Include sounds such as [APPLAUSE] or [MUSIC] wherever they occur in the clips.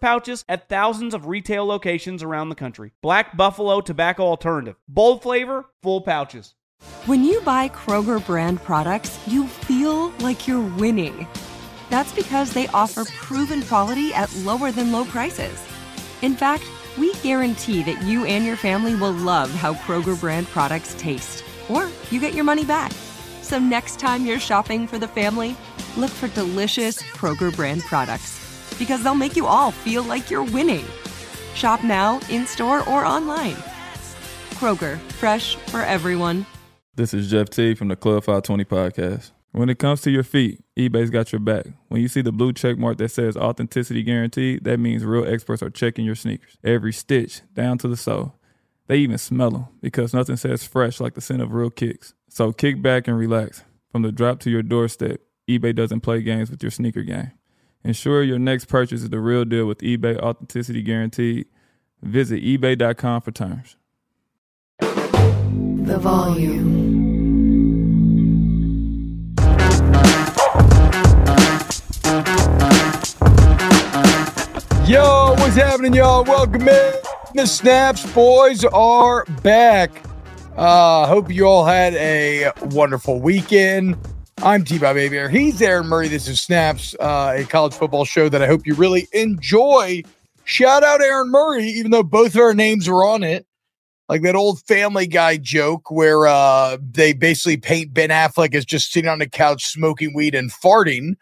pouches at thousands of retail locations around the country. Black Buffalo Tobacco Alternative. Bold flavor, full pouches. When you buy Kroger brand products, you feel like you're winning. That's because they offer proven quality at lower than low prices. In fact, we guarantee that you and your family will love how Kroger brand products taste, or you get your money back. So next time you're shopping for the family, look for delicious Kroger brand products because they'll make you all feel like you're winning. Shop now, in store, or online. Kroger, fresh for everyone. This is Jeff T from the Club 520 podcast. When it comes to your feet, eBay's got your back. When you see the blue check mark that says authenticity guaranteed, that means real experts are checking your sneakers. Every stitch, down to the sole. They even smell them because nothing says fresh like the scent of real kicks. So kick back and relax. From the drop to your doorstep, eBay doesn't play games with your sneaker game. Ensure your next purchase is the real deal with eBay Authenticity Guaranteed. Visit eBay.com for terms. The volume. Yo, what's happening, y'all? Welcome in. The Snaps boys are back. Uh, hope you all had a wonderful weekend. I'm T Bob Aviator. He's Aaron Murray. This is Snaps, uh, a college football show that I hope you really enjoy. Shout out Aaron Murray, even though both of our names are on it. Like that old family guy joke where uh, they basically paint Ben Affleck as just sitting on the couch smoking weed and farting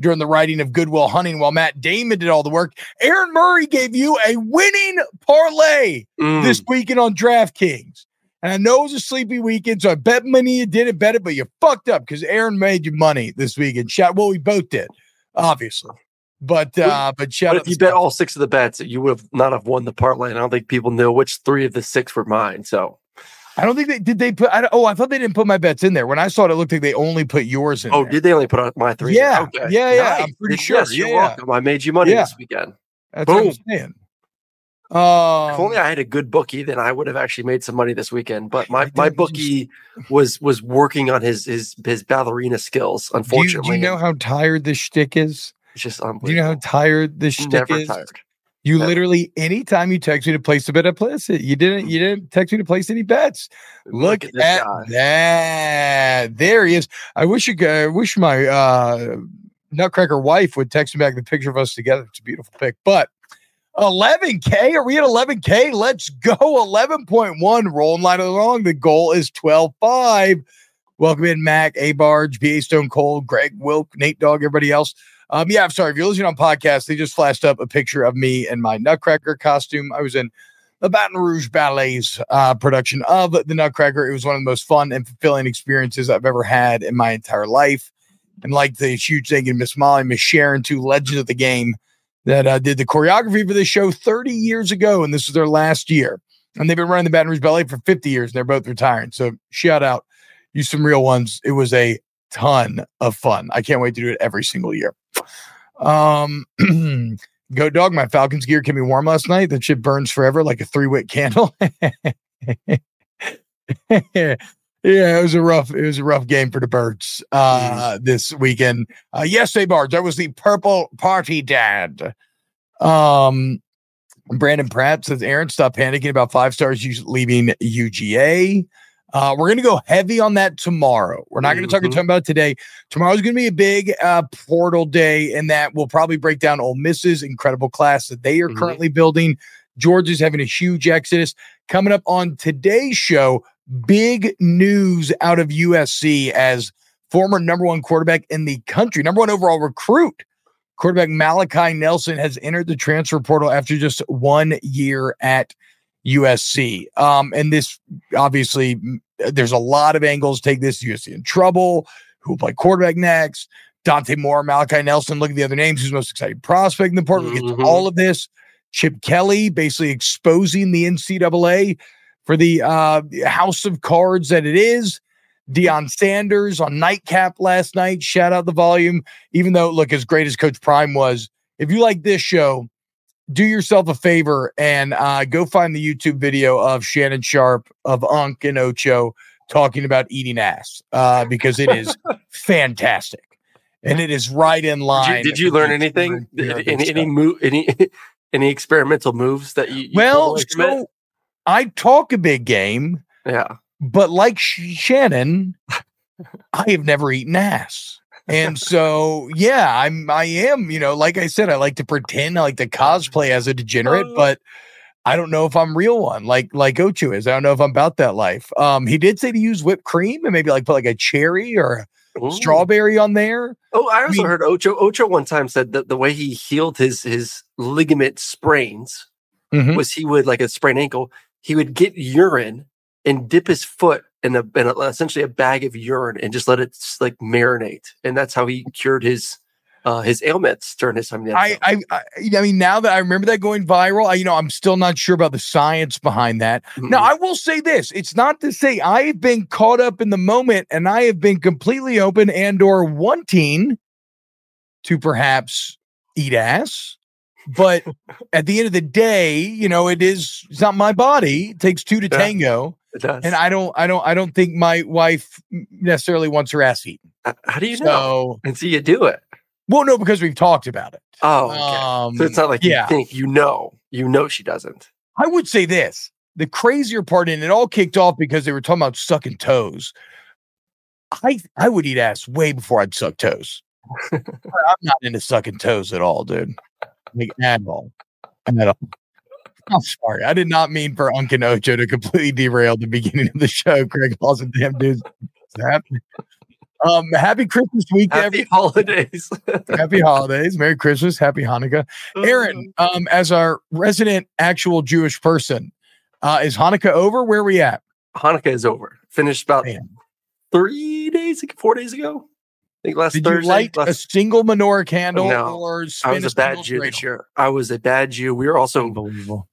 during the writing of Good Will Hunting while Matt Damon did all the work. Aaron Murray gave you a winning parlay Mm. this weekend on DraftKings. And I know it was a sleepy weekend, so I bet money you didn't bet it, but you fucked up because Aaron made you money this weekend. Shout well, we both did, obviously. But uh, but shout But if you bet all six of the bets, you would have not have won the parlay. And I don't think people knew which three of the six were mine. So I don't think they did they put I oh I thought they didn't put my bets in there. When I saw it, it looked like they only put yours in oh, there. did they only put out my three? Yeah, Okay. yeah, yeah, I'm pretty Yes, sure. Yes, you're Yeah, welcome. I made you money Yeah. this weekend. That's what I'm Boom. saying. Um, if only I had a good bookie, then I would have actually made some money this weekend. But my, my you just- bookie was was working on his his his ballerina skills. do you, Unfortunately, do you know how tired this shtick is? it's just Do you know how tired this shtick Never is? tired. You Never. literally, anytime you text me to place a bet, I place it. You didn't. You didn't text me to place any bets. Look, at at that. There he is. I wish you. I wish my uh, Nutcracker wife would text me back the picture of us together. It's a beautiful pic. But 11k. Are we at 11k? Let's go. 11.1. Rolling line along. The goal is 12.5. Welcome in, Mac, A Barge, BA Stone Cold, Greg Wilk, Nate Dog, everybody else. Um, yeah, I'm sorry. If you're listening on podcast, they just flashed up a picture of me in my Nutcracker costume. I was in the Baton Rouge Ballet's uh, production of the Nutcracker. It was one of the most fun and fulfilling experiences I've ever had in my entire life. And like the huge thing in Miss Molly, Miss Sharon, two legends of the game that uh, did the choreography for this show 30 years ago, and this is their last year. And they've been running the Baton Rouge Ballet for 50 years, and they're both retiring. So shout out, you some real ones. It was a ton of fun. I can't wait to do it every single year. Um, [CLEARS THROAT] go dog. My Falcons gear can be warm last night. That shit burns forever like a three wick candle. [LAUGHS] yeah, it was a rough. It was a rough game for the birds uh, this weekend. Uh, yes, they barge. That was the purple party dad. Um, Brandon Pratt says, Aaron, stop panicking about five stars leaving UGA. Uh, we're going to go heavy on that tomorrow. We're not going to talk Mhm. ton about today. Tomorrow's going to be a big uh, portal day, and that will probably break down Ole Miss's incredible class that they are Mhm. currently building. Georgia's having a huge exodus. Coming up on today's show, big news out of USC as former number one quarterback in the country, number one overall recruit. Quarterback Malachi Nelson has entered the transfer portal after just one year at USC. Um, and this obviously there's a lot of angles. Take this USC in trouble. Who will play quarterback next? Dante Moore, Malachi Nelson. Look at the other names. Who's the most exciting prospect in the portal? We get to Mhm. all of this. Chip Kelly basically exposing the NCAA for the uh, house of cards that it is. Deion Sanders on nightcap last night. Shout out the volume. Even though, look, as great as Coach Prime was, if you like this show, do yourself a favor and uh, go find the YouTube video of Shannon Sharpe of Unk and Ocho talking about eating ass uh, because it is [LAUGHS] fantastic and it is right in Did line. you, did you learn anything? Any any stuff. move any [LAUGHS] any experimental moves that you, you Well, pulled away from it? so I talk a big game, yeah. but like Sh- Shannon, [LAUGHS] I have never eaten ass. And so, yeah, I'm, I am, you know, like I said, I like to pretend, I like to cosplay as a degenerate, Uh. but I don't know if I'm real one, like, like Ocho is. I don't know if I'm about that life. Um, he did say to use whipped cream and maybe like put like a cherry or a Ooh. strawberry on there. Oh, I also mean- heard Ocho. Ocho one time said that the way he healed his his ligament sprains Mhm. was he would like a sprained ankle. He would get urine and dip his foot in a, in a essentially a bag of urine and just let it like marinate, and that's how he cured his uh his ailments during his time. I, I, I, I mean, now that I remember that going viral, I, you know, I'm still not sure about the science behind that. Now, Mhm. I will say this: it's not to say I've been caught up in the moment, and I have been completely open and/or wanting to perhaps eat ass. But at the end of the day, you know, it is it's not my body. It takes two to Yeah. tango, It does. and I don't, I don't, I don't think my wife necessarily wants her ass eaten. How do you know? And see you do it. well, no, because we've talked about it. Oh, okay. Um, so it's not like yeah. you think you know. You know she doesn't. I would say this the crazier part, and it all kicked off because they were talking about sucking toes. I I would eat ass way before I'd suck toes. [LAUGHS] I'm not into sucking toes at all, dude. Like at all. At all. I'm sorry. I did not mean for Uncle Ocho to completely derail the beginning of the show. Craig Lawson, damn dudes. Happy, um, happy Christmas week, Happy every- holidays. [LAUGHS] happy holidays, Merry Christmas, Happy Hanukkah. Aaron, um, as our resident actual Jewish person, uh, is Hanukkah over? Where are we at? Hanukkah is over. Finished about Man. three days, four days ago. I think last Did Thursday. you light a single menorah candle No, or I was a bad Jew this year. I was a bad Jew. We were also Unbelievable.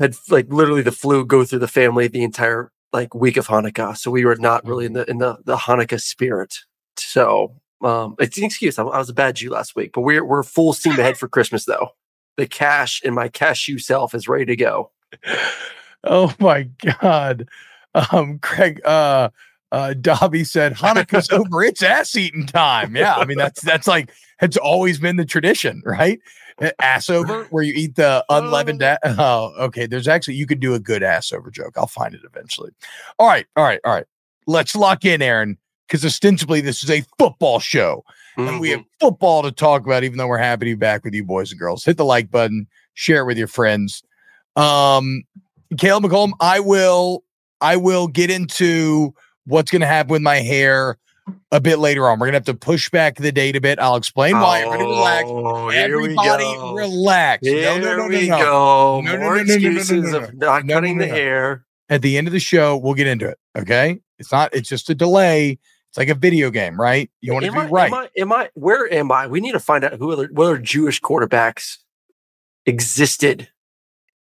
had like literally the flu go through the family the entire like week of Hanukkah. So we were not really in the in the the Hanukkah spirit. So um it's an excuse. I, I was a bad Jew last week, but we're we're full steam ahead for Christmas though. The cash in my cashew self is ready to go. [LAUGHS] Oh my God. Um, Craig, uh, uh, Dobby said Hanukkah's [LAUGHS] over. It's ass eating time. Yeah. I mean, that's, that's like, it's always been the tradition, right? Ass over where you eat the unleavened. A- oh, okay. There's actually, you could do a good ass over joke. I'll find it eventually. All right. All right. All right. Let's lock in, Aaron, because ostensibly this is a football show and we have Mhm. football to talk about, even though we're happy to be back with you, boys and girls. Hit the like button, share it with your friends. Um, Caleb McCollum, I will, I will get into what's going to happen with my hair a bit later on. We're gonna have to push back the date a bit. I'll explain why. Everybody relax. Oh, Everybody relax. Here no, no, no, we no. go. No, no, More no, no, no, no, no, excuses no, of not No, cutting no, the hair. At the end of the show, we'll get into it. Okay. It's not, it's just a delay. It's like a video game, right? You want to I, be right. Am I, am I? Where am I? We need to find out who other what other Jewish quarterbacks existed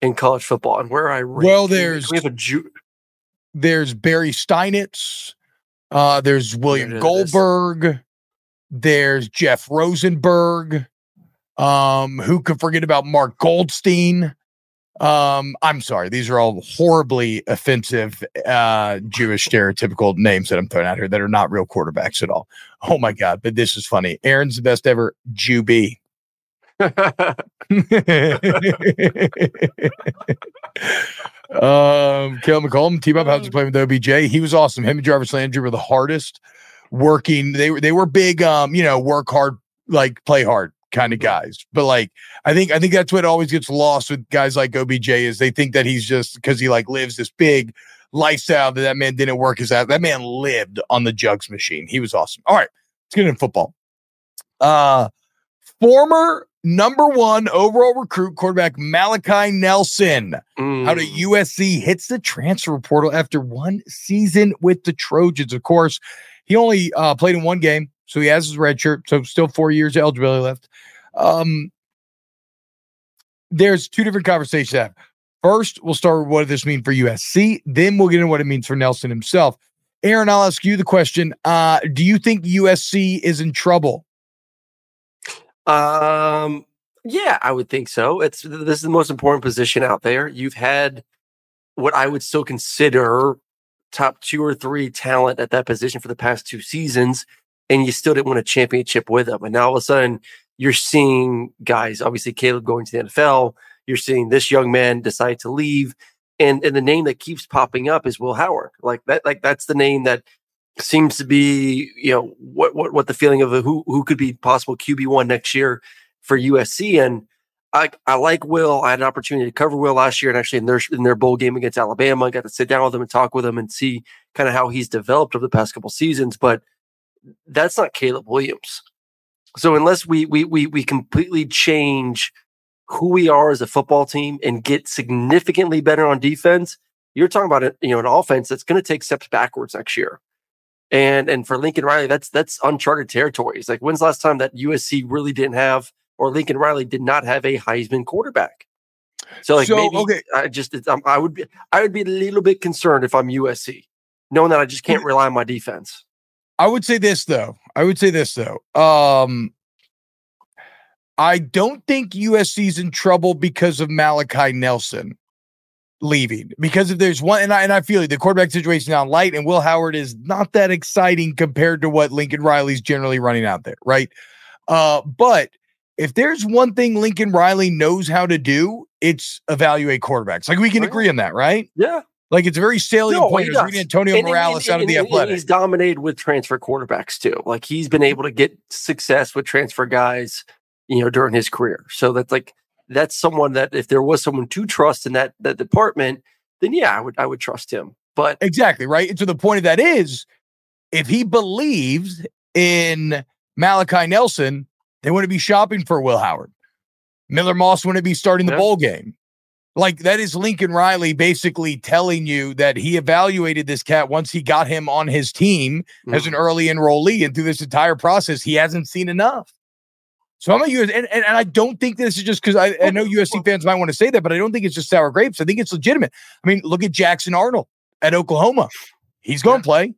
in college football and where I. Well, there's- we have a Jew. There's Barry Steinitz, uh, there's William. Goldberg, there's Jeff Rosenberg. Um, who could forget about Mark Goldstein? Um, I'm sorry, these are all horribly offensive uh Jewish stereotypical names that I'm throwing out here that are not real quarterbacks at all. Oh my god, but this is funny. Aaron's the best ever Jew B. [LAUGHS] [LAUGHS] [LAUGHS] um, Kale McCollum, team up. How's he playing with OBJ? He was awesome. Him and Jarvis Landry were the hardest working. They were they were big. Um, you know, work hard, like play hard kind of guys. But like, I think I think that's what always gets lost with guys like OBJ is they think that he's just because he like lives this big lifestyle that that man didn't work his ass. That man lived on the jugs machine. He was awesome. All right, let's get into football. Uh former number one overall recruit quarterback Malachi Nelson out of Mm. USC hits the transfer portal after one season with the Trojans. Of course, he only uh, played in one game, so he has his red shirt, so still four years of eligibility left. Um, there's two different conversations. to have. First, we'll start with what does this mean for USC. Then we'll get into what it means for Nelson himself. Aaron, I'll ask you the question. Uh, do you think USC is in trouble? Um, yeah, I would think so. It's this is the most important position out there. You've had what I would still consider top two or three talent at that position for the past two seasons, and you still didn't win a championship with them. And now all of a sudden, you're seeing guys, obviously Caleb going to the NFL. You're seeing this young man decide to leave, and and the name that keeps popping up is Will Howard. Like that, like that's the name that seems to be you know what what what the feeling of who who could be possible QB one next year for USC and I I like Will. I had an opportunity to cover Will last year and actually in their in their bowl game against Alabama, I got to sit down with him and talk with him and see kind of how he's developed over the past couple seasons. But that's not Caleb Williams. So unless we we we we completely change who we are as a football team and get significantly better on defense, you're talking about you know, an offense that's going to take steps backwards next year. And and for Lincoln Riley, that's that's uncharted territories. Like when's the last time that USC really didn't have or Lincoln Riley did not have a Heisman quarterback? So like So, maybe okay. I just um, I would be I would be a little bit concerned if I'm USC, knowing that I just can't rely on my defense. I would say this though. I would say this though. Um I don't think USC's in trouble because of Malachi Nelson leaving. Because if there's one, and I and I feel it, the quarterback situation now light, and Will Howard is not that exciting compared to what Lincoln Riley's generally running out there, right? Uh, but if there's one thing Lincoln Riley knows how to do, it's evaluate quarterbacks. Like we can yeah. agree on that, right? Yeah, Like it's a very salient No, point. reading. Antonio And- and- Morales and- out of the and- and athletic. He's dominated with transfer quarterbacks too. Like he's been able to get success with transfer guys, you know, during his career. So that's like that's someone that if there was someone to trust in that that department, then yeah, I would I would trust him. But Exactly, right? And to the point of that is if he believes in Malachi Nelson, they wouldn't be shopping for Will Howard. Miller Moss wouldn't be starting the Yeah. bowl game. Like that is Lincoln Riley basically telling you that he evaluated this cat once he got him on his team as an mm-hmm. early enrollee, and through this entire process, he hasn't seen enough. So I'm a US, and, and, and I don't think this is just because I, I know USC fans might want to say that, but I don't think it's just sour grapes. I think it's legitimate. I mean, look at Jackson Arnold at Oklahoma. He's going to play.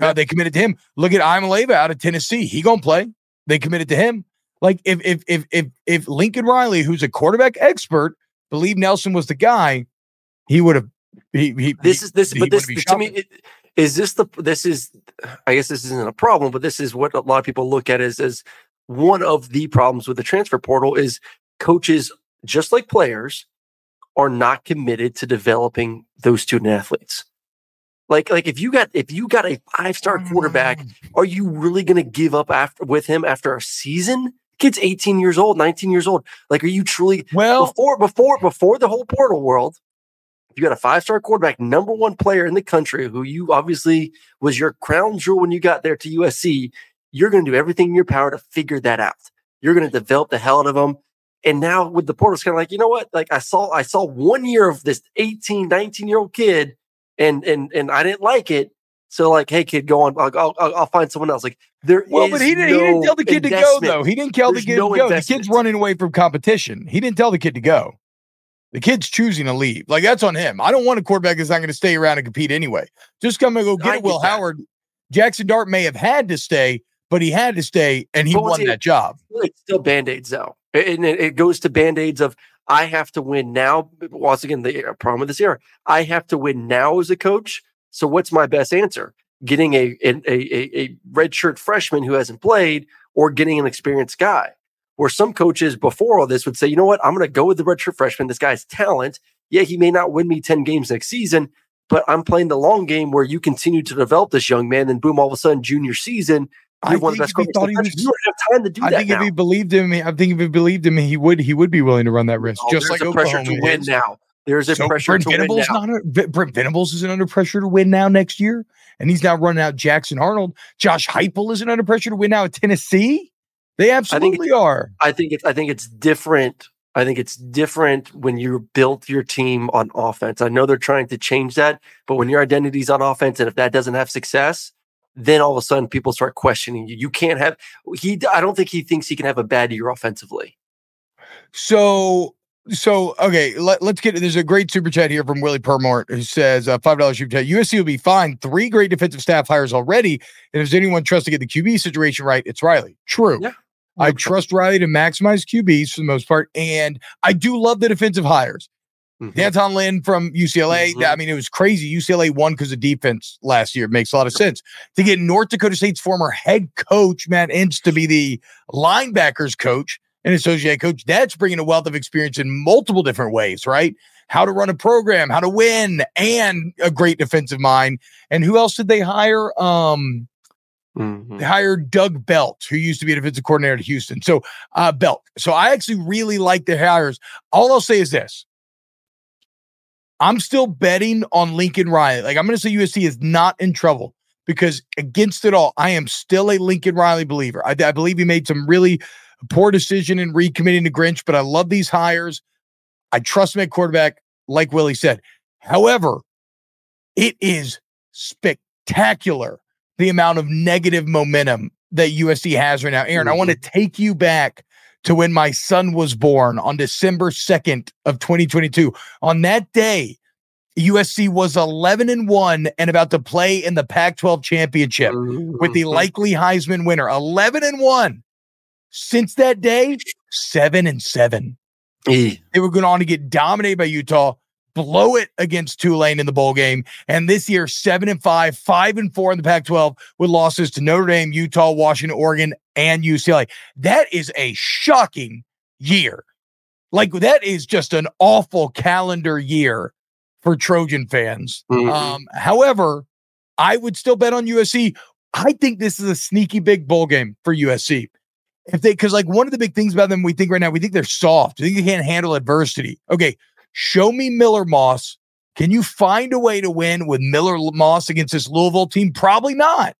Uh, they committed to him. Look at Iamaleava out of Tennessee. He going to play. They committed to him. Like if if if if if Lincoln Riley, who's a quarterback expert, believed Nelson was the guy, he would have. He, he, this is this he but this to me it, is this the this is i guess this isn't a problem but this is what a lot of people look at as as one of the problems with the transfer portal is coaches just like players are not committed to developing those student athletes. Like like if you got if you got a five star quarterback Mm. are you really going to give up after with him after a season? Kid's 18 years old 19 years old. Like are you truly Well, before before before the whole portal world, if you got a five star quarterback, number one player in the country, who you obviously was your crown jewel when you got there to USC, you're going to do everything in your power to figure that out. You're going to develop the hell out of them. And now with the portal, it's kind of like, you know what? Like I saw, I saw one year of this 18, 19 year old kid and, and, and I didn't like it. So like, Hey kid, go on. I'll, I'll, I'll- find someone else. Like there well, but he didn't. he didn't tell the kid to go though. He didn't tell There's the kid no to go. The kid's running away from competition. He didn't tell the kid to go. The kid's choosing to leave. Like that's on him. I don't want a quarterback that's not going to stay around and compete anyway. Just come and go get I it. Will. Howard, Jackson Dart may have had to stay, but he had to stay, and he But won he- that job. it's still band-aids though. And it, it goes to band-aids of i have to win now once again the uh, problem with this era i have to win now as a coach so what's my best answer? Getting a a, a, a red shirt freshman who hasn't played or getting an experienced guy? Where some coaches before all this would say you know what? I'm going to go with the red shirt freshman. This guy's talent. Yeah he may not win me 10 games next season but i'm playing the long game where you continue to develop this young man and boom all of a sudden junior season I you're of the think if he thought in he was- you don't have time to do I that think now. if he believed him, I think if he believed him, he would he would be willing to run that risk, Oh, just like a pressure to win is. now. There's a So pressure Brent to win now. not V- Brent Venables isn't under pressure to win now next year, and he's now running out Jackson Arnold. Josh Heupel isn't under pressure to win now at Tennessee. They absolutely are. I think it's I think it's different. I think it's different when you built your team on offense. I know they're trying to change that, but when your identity's on offense and if that doesn't have success, then all of a sudden people start questioning you. You can't have he I don't think he thinks he can have a bad year offensively. So so okay, let, us get there's a great super chat here from Willie Permort who says uh, five dollars super chat. USC will be fine. Three great defensive staff hires already. And if there's anyone trust to get the QB situation right, it's Riley. True. Yeah. I trust Riley to maximize QBs for the most part. And I do love the defensive hires. Mm-hmm. D'Anton Lynn from UCLA. Mm-hmm. I mean, it was crazy. UCLA won because of defense last year. It makes a lot of sense. To get North Dakota State's former head coach, Matt Entz, to be the linebackers coach and associate coach, that's bringing a wealth of experience in multiple different ways, right? How to run a program, how to win, and a great defensive mind. And who else did they hire? Um, Mm-hmm. They hired Doug Belk, who used to be a defensive coordinator at Houston. So, uh, Belk. So, I actually really like the hires. All I'll say is this I'm still betting on Lincoln Riley. Like, I'm going to say USC is not in trouble because against it all, I am still a Lincoln Riley believer. I, I believe he made some really poor decision in recommitting to Grinch, but I love these hires. I trust him at quarterback, like Willie said. However, it is spectacular the amount of negative momentum that USC has right now. Aaron, mm-hmm. I want to take you back to when my son was born on December 2nd of 2022. On that day, USC was 11 and 1 and about to play in the Pac-12 championship mm-hmm. with the mm-hmm. likely Heisman winner. 11 and 1. Since that day, 7 and 7. E. They were going on to get dominated by Utah blow it against Tulane in the bowl game. And this year, seven and five, five and four in the Pac 12 with losses to Notre Dame, Utah, Washington, Oregon, and UCLA. That is a shocking year. Like, that is just an awful calendar year for Trojan fans. Mm-hmm. Um, however, I would still bet on USC. I think this is a sneaky big bowl game for USC. If they, because like one of the big things about them, we think right now, we think they're soft. We think they can't handle adversity. Okay, Show me Miller Moss. Can you find a way to win with Miller Moss against this Louisville team? Probably not.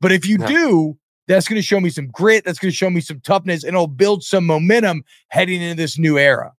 But if you no. do, that's going to show me some grit. That's going to show me some toughness, and it'll build some momentum heading into this new era.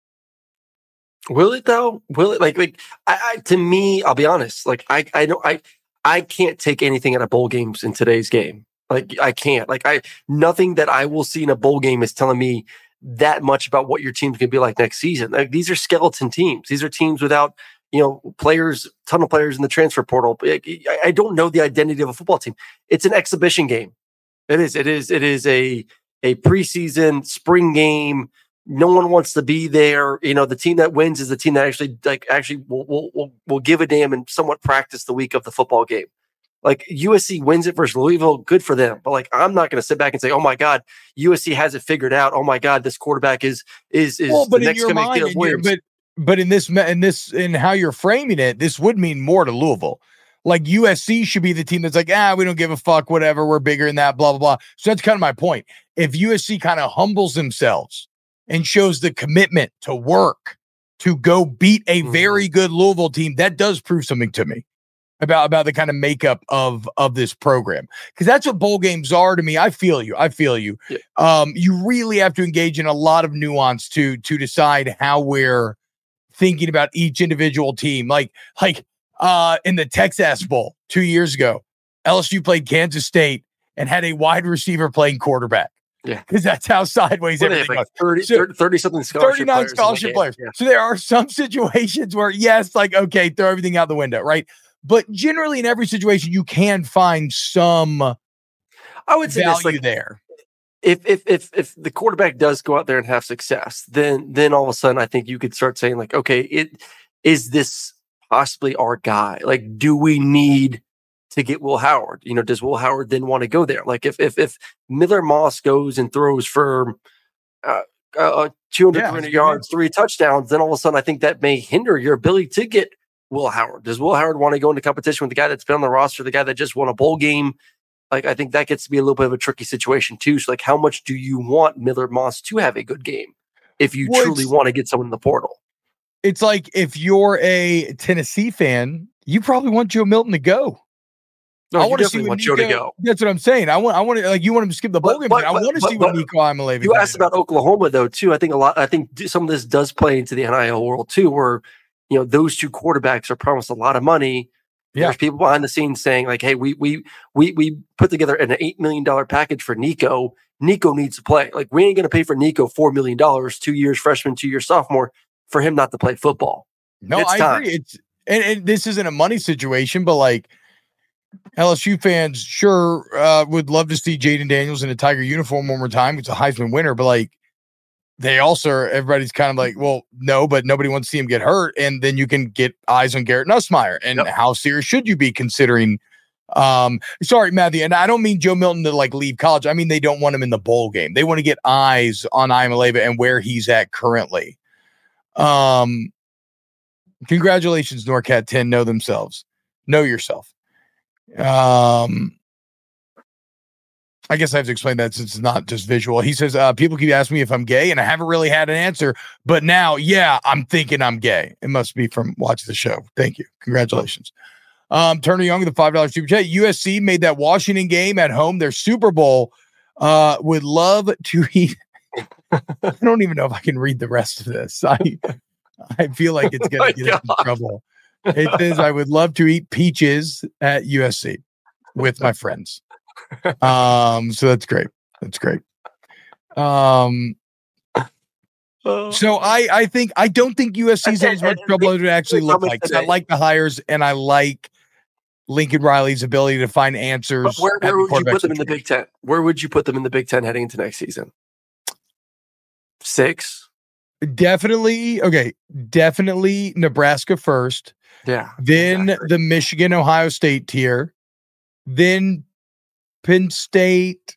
Will it though? Will it like like I, I to me? I'll be honest. Like I I don't I I can't take anything out of bowl games in today's game. Like I can't. Like I nothing that I will see in a bowl game is telling me that much about what your team's going to be like next season. Like, these are skeleton teams. These are teams without you know players, ton of players in the transfer portal. I, I don't know the identity of a football team. It's an exhibition game. It is. It is. It is a a preseason spring game. No one wants to be there. You know, the team that wins is the team that actually like actually will will will, will give a damn and somewhat practice the week of the football game. Like USC wins it versus Louisville, good for them. But like I'm not going to sit back and say, "Oh my God, USC has it figured out." Oh my God, this quarterback is is is well, but the next in your mind, but but in this in this in how you're framing it, this would mean more to Louisville. Like USC should be the team that's like, ah, we don't give a fuck, whatever, we're bigger than that, blah blah blah. So that's kind of my point. If USC kind of humbles themselves and shows the commitment to work to go beat a mm-hmm. very good Louisville team, that does prove something to me about about the kind of makeup of of this program because that's what bowl games are to me. I feel you. I feel you. Yeah. Um, you really have to engage in a lot of nuance to to decide how we're thinking about each individual team. Like like uh, in the Texas Bowl two years ago, LSU played Kansas State and had a wide receiver playing quarterback. Yeah. Because that's how sideways what everything like 30, so, 30, something scholarship 39 players scholarship players. Yeah. So there are some [LAUGHS] situations where, yes, like, okay, throw everything out the window, right? But generally, in every situation, you can find some. I would say value like, there. If if if if the quarterback does go out there and have success, then then all of a sudden, I think you could start saying like, okay, it is this possibly our guy? Like, do we need to get Will Howard? You know, does Will Howard then want to go there? Like, if if if Miller Moss goes and throws for uh, uh, 200, yeah, 300 yards, three touchdowns, then all of a sudden I think that may hinder your ability to get Will Howard? Does Will Howard want to go into competition with the guy that's been on the roster, the guy that just won a bowl game? Like, I think that gets to be a little bit of a tricky situation too. So, like, how much do you want Miller Moss to have a good game if you well, truly want to get someone in the portal? It's like if you're a Tennessee fan, you probably want Joe Milton to go. No, I want to see definitely what Joe to go. That's what I'm saying. I want. I want to like you want him to skip the bowl game. but- I want to see what Nico Iamaleava. You asked about Oklahoma though too. I think a lot. I think some of this does play into the NIL world too, where you know those two quarterbacks are promised a lot of money. Yeah. There's people behind the scenes saying like, "Hey, we we we we put together an eight million dollar package for Nico. Nico needs to play. Like, we ain't going to pay for Nico four million dollars, two years freshman, two years sophomore, for him not to play football. No, It's I time. agree. It's and, and this isn't a money situation, but like LSU fans sure uh, would love to see Jayden Daniels in a Tiger uniform one more time. It's a Heisman winner, but like they also are, everybody's kind of like, well, no, but nobody wants to see him get hurt, and then you can get eyes on Garrett Nussmeier. And Yep. how serious should you be considering? Um, sorry, Matthew, and I don't mean Joe Milton to like leave college. I mean they don't want him in the bowl game. They want to get eyes on Iamaleava and where he's at currently. Um, congratulations, Norcat 10. Know themselves. Know yourself. Um, I guess I have to explain that since it's not just visual. He says, uh, people keep asking me if I'm gay, and I haven't really had an answer, but now, yeah, I'm thinking I'm gay. It must be from watching the show. Thank you. Congratulations. Um, Turner Young with the five dollars super chat. USC made that Washington game at home their Super Bowl. Uh, would love to eat. [LAUGHS] I don't even know if I can read the rest of this. I I feel like it's [LAUGHS] Oh gonna get in trouble. It says I would love to eat peaches at USC with my [LAUGHS] friends. Um, so that's great. That's great. Um, so I I think I don't think USC's in as much trouble as it actually look like. I like the hires and I like Lincoln Riley's ability to find answers. But where, where would you put them in the. Big Ten? Where would you put them in the Big Ten heading into next season? Six. Definitely okay. Definitely Nebraska first. Yeah. then exactly. the Michigan Ohio State tier, then Penn State.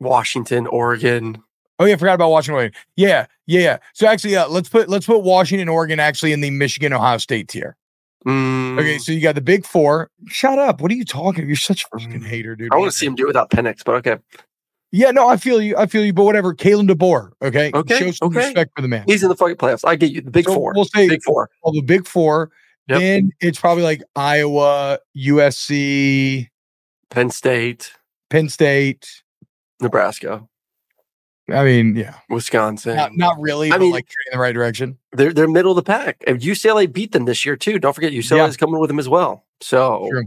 Washington, Oregon. Oh yeah, I forgot about Washington. Oregon. Yeah, yeah, yeah. So actually, yeah, let's put let's put Washington, Oregon actually in the Michigan Ohio State tier. Mm, Okay, so you got the Big Four. Shut up! What are you talking? You're such a fucking hater, dude. I want to see him do it without Penix, but okay. Yeah, no, I feel you. I feel you. But whatever. Kalen DeBoer. Okay, Okay, Show some okay. respect for the man. He's in the fucking playoffs. I get you. The Big So Four. We'll say Big Four. well, the Big Four. Yep. Then it's probably like Iowa, USC, Penn State, Penn State. Nebraska, I mean, yeah. Wisconsin. Not, not really, I but mean- like in the right direction. they're they're middle of the pack. And UCLA beat them this year too. Don't forget UCLA Yeah. is coming with them as well. So True.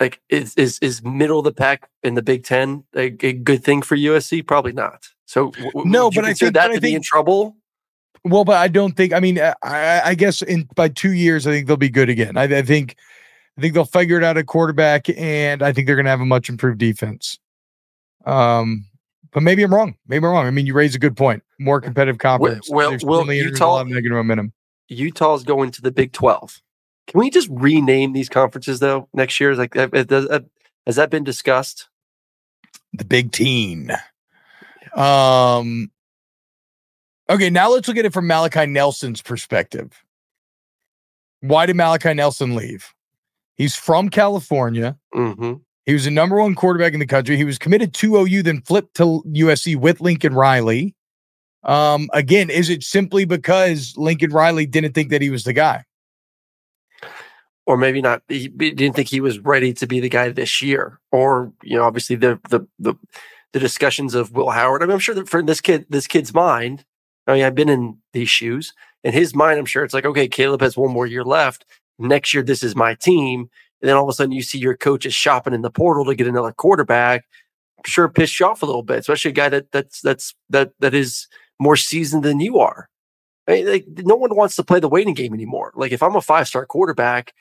like is is is middle of the pack in the Big Ten a, a good thing for USC? Probably not. So w- No, but I think- that I to be in trouble. Well, but I don't think. I mean, I, I I guess in by two years, I think they'll be good again. I, I think, I think they'll figure it out at quarterback, and I think they're going to have a much improved defense. Um, but maybe I'm wrong. Maybe I'm wrong. I mean, you raise a good point. More competitive conference. well, well, a Utah- negative momentum. Utah's going to the Big Twelve. Can we just rename these conferences though next year? Is like has that been discussed? The Big Teen. Um. Okay, now let's look at it from Malachi Nelson's perspective. Why did Malachi Nelson leave? He's from California. Mm-hmm. He was the number one quarterback in the country. He was committed to OU, then flipped to USC with Lincoln Riley. Um, again, is it simply because Lincoln Riley didn't think that he was the guy? or maybe not he didn't think he was ready to be the guy this year or you know obviously the the the, the discussions of will howard I mean, i'm sure that for this kid this kid's mind i mean i've been in these shoes in his mind i'm sure it's like okay caleb has one more year left next year this is my team and then all of a sudden you see your coach is shopping in the portal to get another quarterback I'm sure pissed you off a little bit especially a guy that that's that's that that is more seasoned than you are I mean, like no one wants to play the waiting game anymore. Like if I'm a five star quarterback,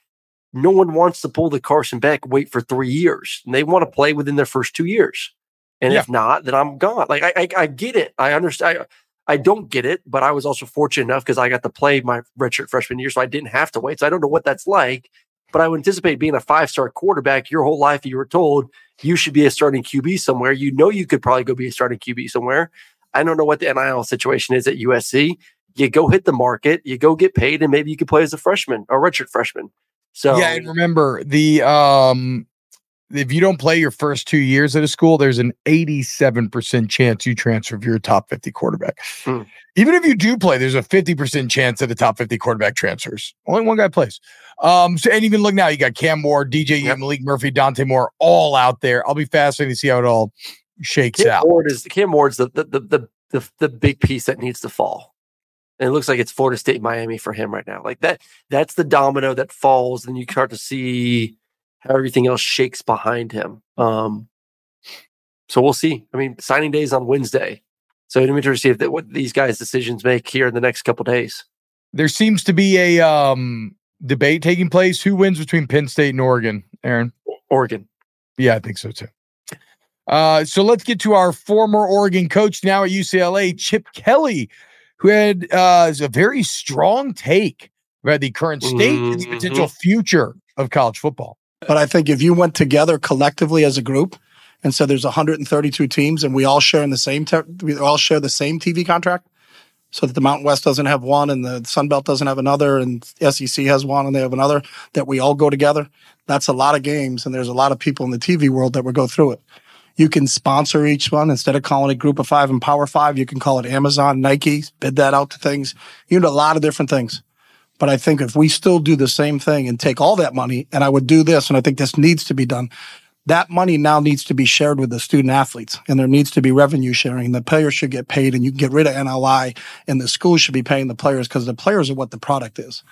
no one wants to pull the Carson Beck, wait for three years. And they want to play within their first two years. And Yeah. if not, then I'm gone. Like I, I, I get it. I understand. I, I don't get it, but I was also fortunate enough because I got to play my redshirt freshman year, so I didn't have to wait. So I don't know what that's like. But I would anticipate being a five star quarterback your whole life. You were told you should be a starting QB somewhere. You know you could probably go be a starting QB somewhere. I don't know what the NIL situation is at USC. You go hit the market, you go get paid, and maybe you could play as a freshman or redshirt freshman. So yeah, and remember the um if you don't play your first two years at a school, there's an 87% chance you transfer if you're a top 50 quarterback. Hmm. Even if you do play, there's a 50% chance that a top 50 quarterback transfers. Only one guy plays. Um, so and even look now, you got Cam Moore, DJ Yep. Malik Murphy, Dante Moore, all out there. I'll be fascinated to see how it all shakes Cam out. Ward is Cam Ward's the the, the the the the big piece that needs to fall. And it looks like it's Florida State, Miami for him right now. Like that, that's the domino that falls, and you start to see how everything else shakes behind him. Um, so we'll see. I mean, signing day is on Wednesday, so I'm interested to see if that, what these guys' decisions make here in the next couple days. There seems to be a um, debate taking place. Who wins between Penn State and Oregon, Aaron? Oregon. Yeah, I think so too. Uh, so let's get to our former Oregon coach now at UCLA, Chip Kelly, who had uh, a very strong take about the current state and the potential future of college football. But I think if you went together collectively as a group and said there's 132 teams and we all share in the same we all share the same TV contract, so that the Mountain West doesn't have one and the Sun Belt doesn't have another and SEC has one and they have another, that we all go together. That's a lot of games and there's a lot of people in the TV world that would go through it. You can sponsor each one instead of calling it Group of Five and Power Five. You can call it Amazon, Nike, bid that out to things. You do a lot of different things. But I think if we still do the same thing and take all that money, and I would do this, and I think this needs to be done, that money now needs to be shared with the student athletes, and there needs to be revenue sharing. The players should get paid, and you can get rid of NLI, and the schools should be paying the players because the players are what the product is.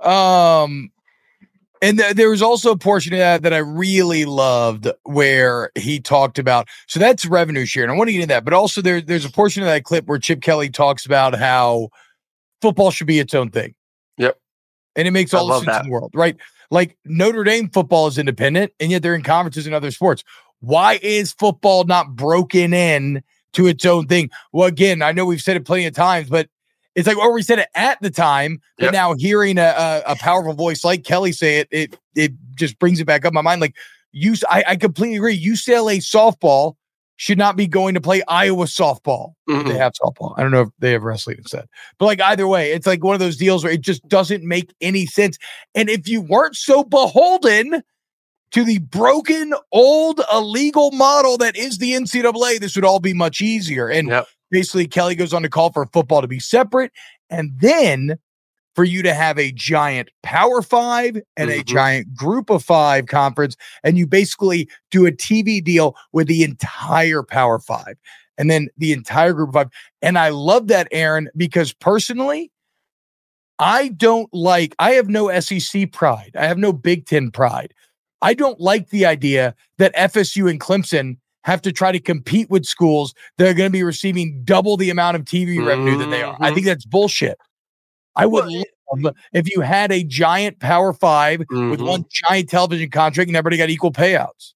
Um, and th- there was also a portion of that that I really loved where he talked about. So that's revenue sharing. I want to get into that. But also there, there's a portion of that clip where Chip Kelly talks about how football should be its own thing. Yep. And it makes all the sense that. in the world, right? Like Notre Dame football is independent, and yet they're in conferences in other sports. Why is football not broken in to its own thing? Well, again, I know we've said it plenty of times, but it's like, or we said it at the time, but Yep. now hearing a, a, a powerful voice like Kelly say it, it it just brings it back up in my mind. Like you, I, I completely agree. UCLA softball should not be going to play Iowa softball. Mhm. They have softball. I don't know if they have wrestling instead, but like either way, it's like one of those deals where it just doesn't make any sense. And if you weren't so beholden to the broken, old, illegal model that is the NCAA, this would all be much easier. And Yep. basically, Kelly goes on to call for football to be separate, and then for you to have a giant Power Five and a Mhm. giant Group of Five conference, and you basically do a TV deal with the entire Power Five and then the entire Group of Five. And I love that, Aaron, because personally, I don't like, I have no SEC pride. I have no Big Ten pride. I don't like the idea that FSU and Clemson have to try to compete with schools that are going to be receiving double the amount of TV revenue that they are. I think that's bullshit. I would Well, love if you had a giant Power 5 with Mhm. one giant television contract and everybody got equal payouts.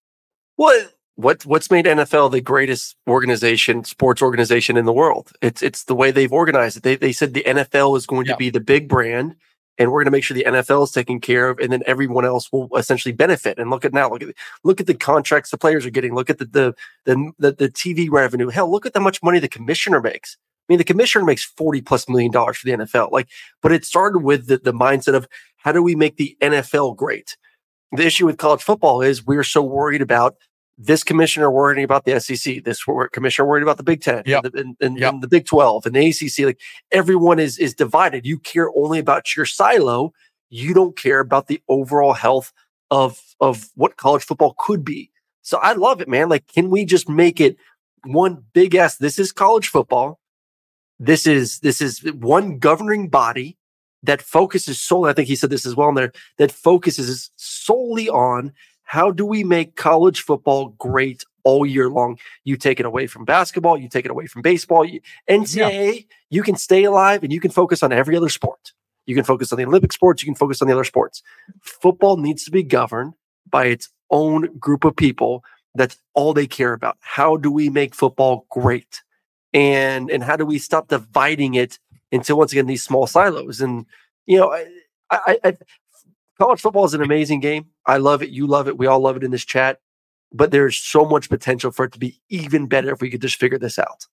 What what what's made NFL the greatest organization, sports organization in the world? It's it's the way they've organized it. They they said the NFL is going Yeah. to be the big brand, and we're going to make sure the NFL is taken care of, and then everyone else will essentially benefit. And look at now, look at look at the contracts the players are getting. Look at the the the the, the TV revenue. Hell, look at how much money the commissioner makes. I mean, the commissioner makes forty plus million dollars for the NFL. Like, but it started with the, the mindset of how do we make the NFL great. The issue with college football is we're so worried about this commissioner worrying about the SEC, this commissioner worried about the Big Ten, Yep. and, the, and, and- Yep. and the Big Twelve, and the ACC. Like everyone is is divided. You care only about your silo. You don't care about the overall health of of what college football could be. So I love it, man. Like, can we just make it one big ass? This is college football. This is this is one governing body that focuses solely. I think he said this as well in there. That focuses solely on how do we make college football great all year long? You take it away from basketball, you take it away from baseball. You, NCAA, you can stay alive and you can focus on every other sport. You can focus on the Olympic sports, you can focus on the other sports. Football needs to be governed by its own group of people. That's all they care about. How do we make football great? And and how do we stop dividing it into once again these small silos? And you know, I, I, I college football is an amazing game. I love it. You love it. We all love it in this chat. But there's so much potential for it to be even better if we could just figure this out.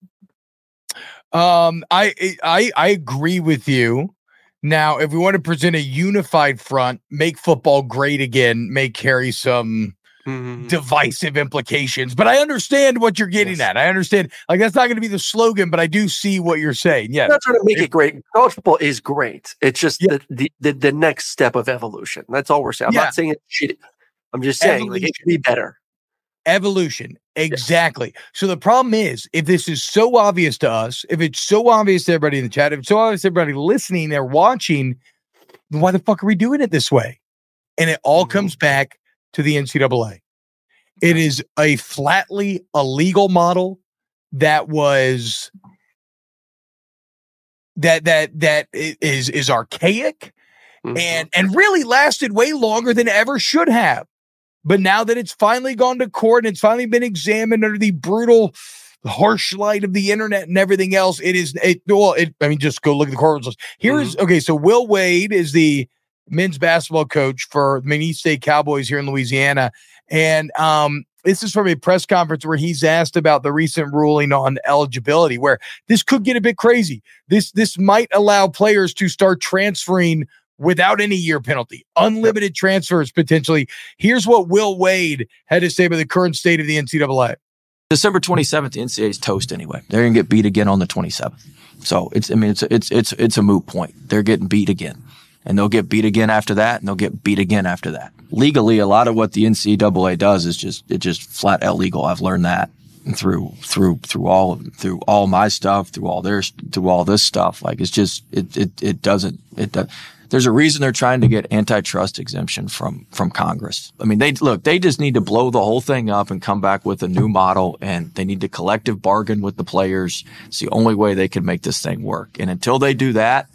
Um, I I I agree with you Now, if we want to present a unified front, make football great again, may carry some Mhm. divisive implications. But I understand what you're getting Yes. at. I understand. Like that's not going to be the slogan, but I do see what you're saying. Yeah. Not trying to make it great. College football is great. It's just Yeah. the, the, the next step of evolution. That's all we're saying. I'm Yeah. not saying it's shitty. I'm just saying like it could be better. Evolution. Exactly. So the problem is, if this is so obvious to us, if it's so obvious to everybody in the chat, if it's so obvious to everybody listening or watching, why the fuck are we doing it this way? And it all Mhm. comes back to the NCAA. It is a flatly illegal model that was that that that is is archaic Mhm. and and really lasted way longer than ever should have. But now that it's finally gone to court and it's finally been examined under the brutal, harsh light of the internet and everything else, it is it well, it, I mean, just go look at the court results. Here is okay. So Will Wade is the men's basketball coach for the State Cowboys here in Louisiana, and um. This is from a press conference where he's asked about the recent ruling on eligibility, where this could get a bit crazy. This this might allow players to start transferring without any year penalty, unlimited transfers potentially. Here's what Will Wade had to say about the current state of the NCAA. December 27th, the NCAA is toast anyway. They're gonna get beat again on the 27th. So it's, I mean, it's, it's, it's, it's a moot point. They're getting beat again and they'll get beat again after that and they'll get beat again after that. Legally, a lot of what the NCAA does is just, it just flat illegal. I've learned that through, through, through all, of through all my stuff, through all their, through all this stuff. Like it's just, it, it, it doesn't, it does. There's a reason they're trying to get antitrust exemption from from Congress. I mean, they look, they just need to blow the whole thing up and come back with a new model, and they need to collective bargain with the players. It's the only way they can make this thing work. And until they do that,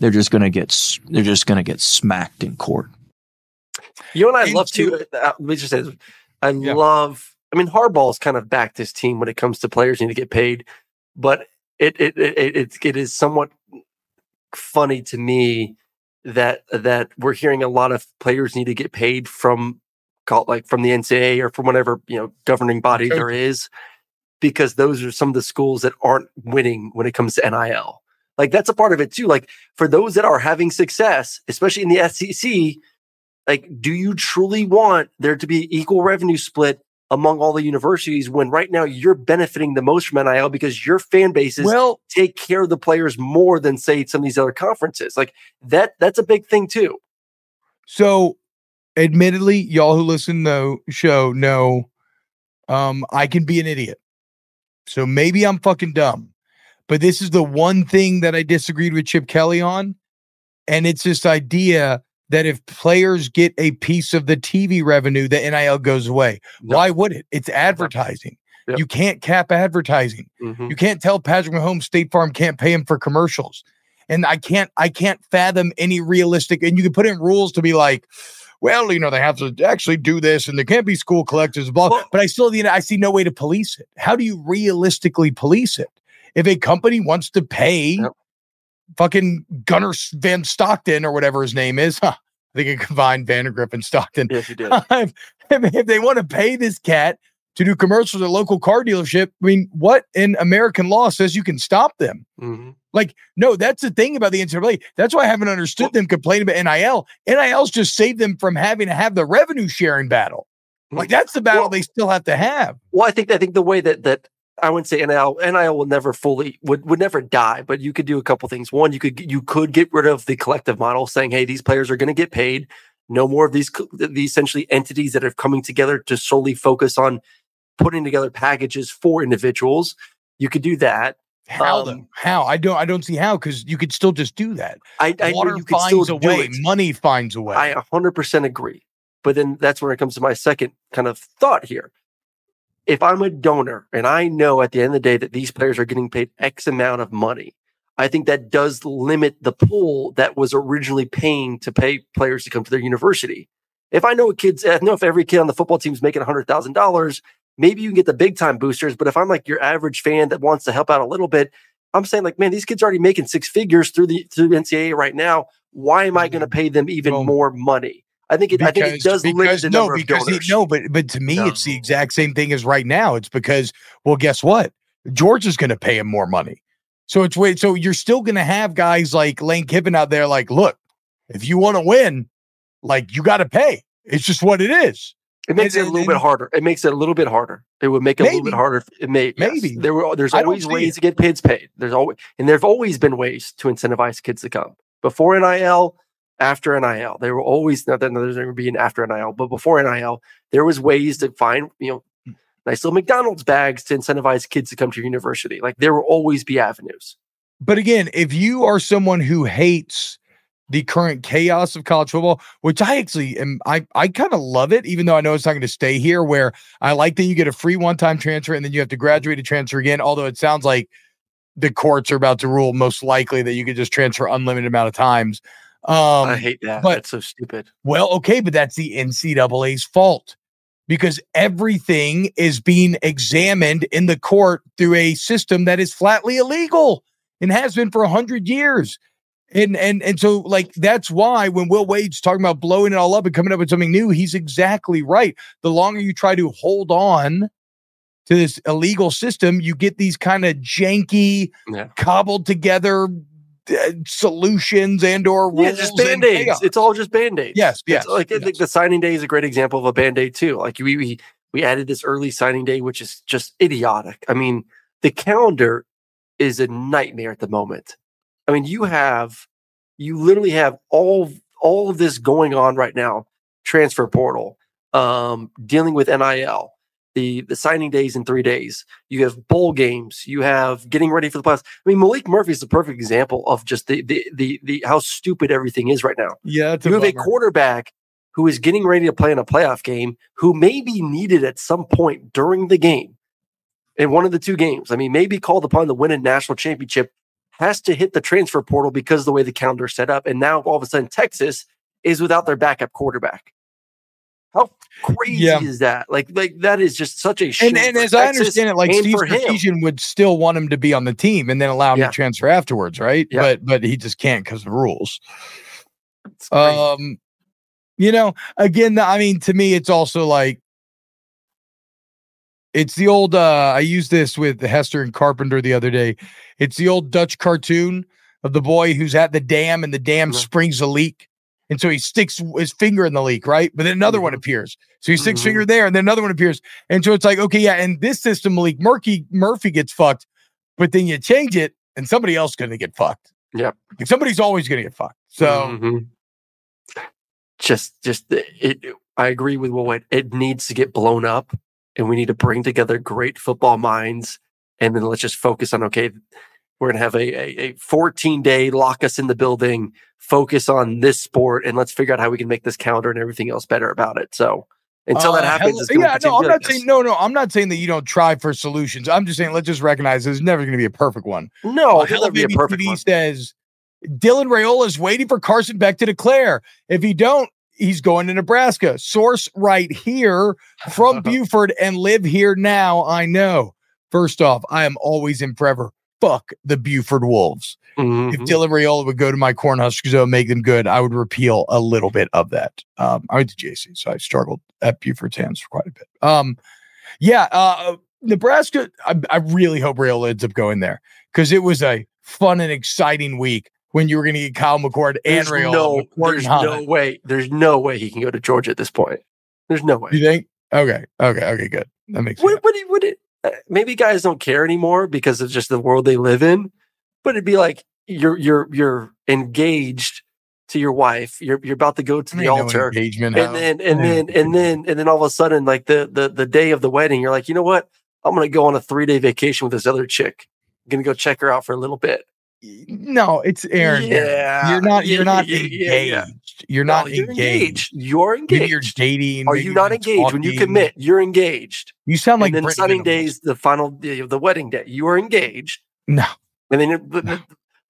they're just gonna get they're just gonna get smacked in court. You know what I And love to- too? Uh, let me just say, this. I Yeah. love. I mean, Hardball's kind of backed this team when it comes to players need to get paid, but it it it it, it, it is somewhat funny to me that that we're hearing a lot of players need to get paid from call like from the NCAA or from whatever you know governing body Okay. there is, because those are some of the schools that aren't winning when it comes to NIL. Like that's a part of it too. Like for those that are having success, especially in the SEC, like do you truly want there to be equal revenue split among all the universities when right now you're benefiting the most from NIL because your fan bases Well, take care of the players more than say some of these other conferences. Like that that's a big thing too. so admittedly, y'all who listen to the show know um, I can be an idiot. So maybe I'm fucking dumb. But this is the one thing that I disagreed with Chip Kelly on. And it's this idea that if players get a piece of the TV revenue, the NIL goes away. No. Why would it? It's advertising. Yep. You can't cap advertising. Mhm. You can't tell Patrick Mahomes State Farm can't pay him for commercials. And I can't I can't fathom any realistic and you can put in rules to be like, well, you know, they have to actually do this and there can't be school collectors, blah. Well- but I still you know, I see no way to police it. How do you realistically police it? If a company wants to pay Yep. fucking Gunnar Van Stockton or whatever his name is, [LAUGHS] huh, I think it combined Vandagriff and Stockton. Yes, you did. [LAUGHS] if, if they want to pay this cat to do commercials at a local car dealership, I mean, what in American law says you can stop them? Mhm. Like, no, that's the thing about the NCAA. That's why I haven't understood Well- them complaining about NIL. NIL's just saved them from having to have the revenue sharing battle. Like that's the battle Well- they still have to have. Well, I think I think the way that that I wouldn't say NIL NIL will never fully would would never die, but you could do a couple things. One, you could you could get rid of the collective model, saying, "Hey, these players are going to get paid. No more of these these essentially entities that are coming together to solely focus on putting together packages for individuals." You could do that. How Um, though? How? I don't I don't see how because you could still just do that. I, I Water you finds a way, it. money finds a way. I 100% agree. But then that's where it comes to my second kind of thought here. If I'm a donor and I know at the end of the day that these players are getting paid X amount of money, I think that does limit the pool that was originally paying to pay players to come to their university. If I know a kid's, I know if every kid on the football team is making $100,000, maybe you can get the big time boosters. But if I'm like your average fan that wants to help out a little bit, I'm saying like, man, these kids are already making six figures through the through NCAA right now. Why am I going to mm-hmm. pay them even Well, more money? I think it. I think it does limit the no, number of because he- no, but but to me, No. it's the exact same thing as right now. It's because well, guess what? George is going to pay him more money. So it's wait. So you're still going to have guys like Lane Kiffin out there. Like, look, if you want to win, like you got to pay. It's just what it is. It makes And- it a little and- bit harder. It makes it a little bit harder. It would make it a little bit harder. It may yes. Maybe. there were there's always ways it. to get kids paid. There's always and there've always been ways to incentivize kids to come before NIL, after NIL. There were always not that there's going to be an after NIL, but before NIL, there was ways to find you know hmm. nice little McDonald's bags to incentivize kids to come to your university. Like there will always be avenues. But again, if you are someone who hates the current chaos of college football, which I actually am, I, I kind of love it, even though I know it's not going to stay here, where I like that you get a free one time transfer and then you have to graduate to transfer again. Although it sounds like the courts are about to rule most likely that you could just transfer unlimited amount of times. Um, I hate that. but- That's so stupid. well, okay, but that's the NCAA's fault because everything is being examined in the court through a system that is flatly illegal and has been for a hundred years. And and and so like that's why when Will Wade's talking about blowing it all up and coming up with something new, he's exactly right. The longer you try to hold on to this illegal system, you get these kind of janky, Yeah. cobbled together uh, solutions and or Yeah, just band aids. It's all just band aids. Yes, yes, like I think the signing day is a great example of a band aid too. Like we, we we added this early signing day, which is just idiotic. I mean, the calendar is a nightmare at the moment. I mean, you have you literally have all all of this going on right now. Transfer portal, um, dealing with NIL, the the signing days in three days. You have bowl games. You have getting ready for the playoffs. I mean, Maalik Murphy is the perfect example of just the the the, the how stupid everything is right now. Yeah, You have a quarterback who is getting ready to play in a playoff game who may be needed at some point during the game in one of the two games. I mean, may be called upon to win a national championship, has to hit the transfer portal because of the way the calendar is set up. And now all of a sudden, Texas is without their backup quarterback. How crazy Yeah. is that? Like, like that is just such a shame And, and as I understand it, like Steve. Sarkisian would still want him to be on the team and then allow him Yeah. to transfer afterwards, right? Yeah. But but he just can't because of the rules. Um, you know, again, I mean, to me, it's also like it's the old. uh I used this with Hester and Carpenter the other day. It's the old Dutch cartoon of the boy who's at the dam and the dam Yeah. springs a leak. And so he sticks his finger in the leak, right? But then another one Mhm. appears. So he sticks Mhm. finger there, and then another one appears. And so it's like, okay, yeah, and this system leak, Murphy Murphy gets fucked, but then you change it, and somebody else gonna get fucked. Yep. Like somebody's always gonna get fucked. So Mhm. just just it, I agree with Will Wade. It needs to get blown up, and we need to bring together great football minds, and then let's just focus on okay, we're gonna have a a, a 14 day lock us in the building, focus on this sport, and let's figure out how we can make this calendar and everything else better about it. So until that Uh, happens, hell- yeah, no, I'm not saying no, no. I'm not saying that you don't try for solutions. I'm just saying let's just recognize there's never going to be a perfect one. no, Uh, there'll Hell never be a perfect TV one. says Dylan Raiola is waiting for Carson Beck to declare. If he don't, he's going to Nebraska. Source right here from [LAUGHS] Buford and live here now. I know. First off, I am always and forever. Fuck the Buford Wolves. If Mhm. Dylan Raiola would go to my Cornhuskers and make them good, I would repeal a little bit of that. Um, I went to JC, so I struggled at Buford's hands for quite a bit. Um, yeah, uh, Nebraska. I, I really hope Raiola ends up going there because it was a fun and exciting week when you were going to get Kyle McCord and There's Raiola. no, McCord there's no way. There's no way he can go to Georgia at this point. There's no way. You think? Okay, okay, okay, good. That makes sense. Would, would, it, would it? uh, Uh, maybe guys don't care anymore because of just the world they live in. But it'd be like you're you're you're engaged to your wife. You're you're about to go to the altar, engagement. and then and Yeah. then and then and then all of a sudden, like the the the day of the wedding, you're like, you know what? I'm gonna go on a three day vacation with this other chick. I'm gonna go check her out for a little bit. no, it's Aaron. Yeah, you're not. You're not yeah, engaged. yeah, You're No, not you're engaged. You're Maybe engaged. you're dating. Are maybe you not you're engaged when you commit? You're engaged. You sound like and then signing days, the final day of the wedding day, you are engaged. No. And then but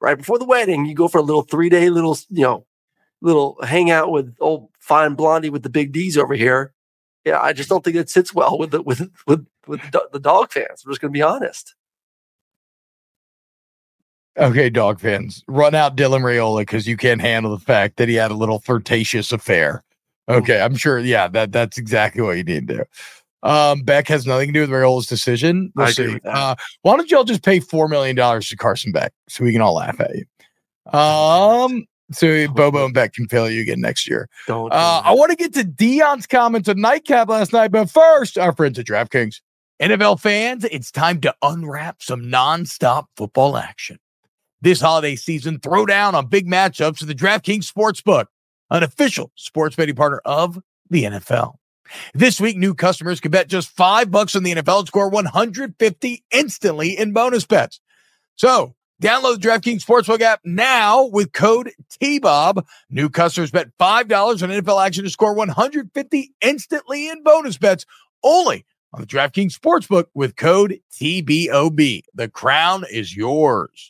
right before the wedding, you go for a little three day little, you know, little hangout with old fine blondie with the big D's over here. Yeah, I just don't think it sits well with the with with with the, the dog fans. I'm just going to be honest. Okay, dog fans, run out Dylan Raiola because you can't handle the fact that he had a little flirtatious affair. Okay, I'm sure. Yeah, that that's exactly what you need to do. Um, Beck has nothing to do with Raiola's decision. We'll I see. Uh, why don't y'all just pay four million dollars to Carson Beck so we can all laugh at you? Um, so [LAUGHS] Bobo and Beck can fail you again next year. Don't. do Uh, that. I want to get to Deion's comments on Nightcap last night, but first, our friends at DraftKings. NFL fans, it's time to unwrap some nonstop football action. This holiday season, throw down on big matchups with the DraftKings Sportsbook, an official sports betting partner of the NFL. This week, new customers can bet just five bucks on the NFL and score 150 instantly in bonus bets. So download the DraftKings Sportsbook app now with code TBOB. New customers bet $5 on NFL action to score 150 instantly in bonus bets only on the DraftKings Sportsbook with code TBOB. The crown is yours.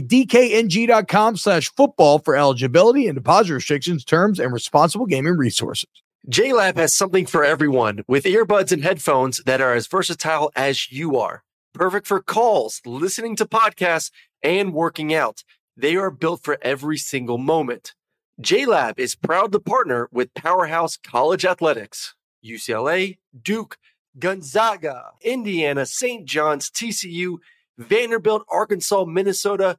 dkng.com slash football for eligibility and deposit restrictions, terms, and responsible gaming resources. JLab has something for everyone with earbuds and headphones that are as versatile as you are. Perfect for calls, listening to podcasts, and working out. They are built for every single moment. JLab is proud to partner with Powerhouse College Athletics, UCLA, Duke, Gonzaga, Indiana, St. John's, TCU, Vanderbilt, Arkansas, Minnesota,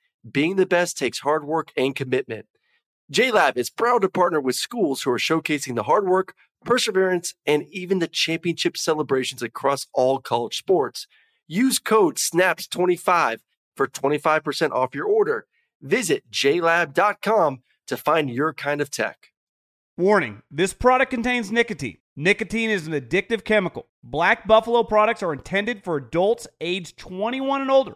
being the best takes hard work and commitment. JLab is proud to partner with schools who are showcasing the hard work, perseverance, and even the championship celebrations across all college sports. Use code SNAPS25 for 25% off your order. Visit jlab.com to find your kind of tech. Warning this product contains nicotine. Nicotine is an addictive chemical. Black Buffalo products are intended for adults age 21 and older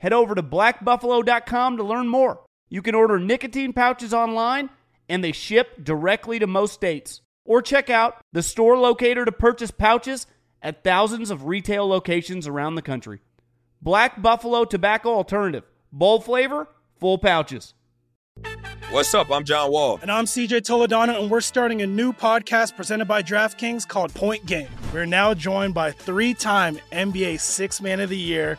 head over to blackbuffalo.com to learn more. You can order nicotine pouches online and they ship directly to most states. Or check out the store locator to purchase pouches at thousands of retail locations around the country. Black Buffalo Tobacco Alternative. Bold flavor, full pouches. What's up? I'm John Wall. And I'm CJ Toledano, and we're starting a new podcast presented by DraftKings called Point Game. We're now joined by three time NBA Six Man of the Year,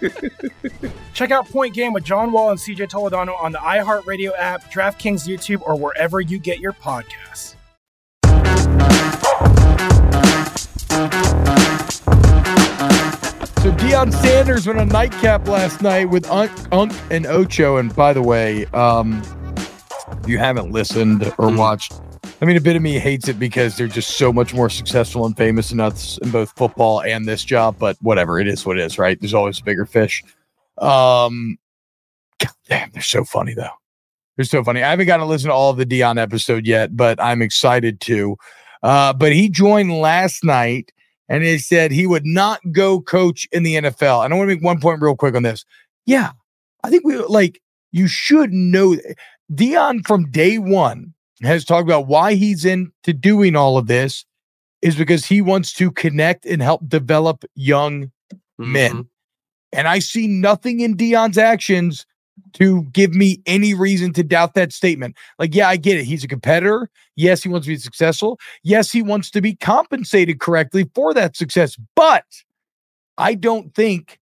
[LAUGHS] Check out Point Game with John Wall and CJ Toledano on the iHeartRadio app, DraftKings YouTube, or wherever you get your podcasts. So Deion Sanders went a nightcap last night with Unk, Unk and Ocho. And by the way, um, if you haven't listened or watched, I mean, a bit of me hates it because they're just so much more successful and famous than us in both football and this job. But whatever, it is what it is, right? There's always a bigger fish. Um, God damn, they're so funny though. They're so funny. I haven't gotten to listen to all of the Deion episode yet, but I'm excited to. Uh, but he joined last night and he said he would not go coach in the NFL. And I want to make one point real quick on this. Yeah, I think we like you should know Deion from day one has talked about why he's into doing all of this is because he wants to connect and help develop young men. Mm-hmm. And I see nothing in Deion's actions to give me any reason to doubt that statement. Like, yeah, I get it. He's a competitor. Yes, he wants to be successful. Yes, he wants to be compensated correctly for that success. But I don't think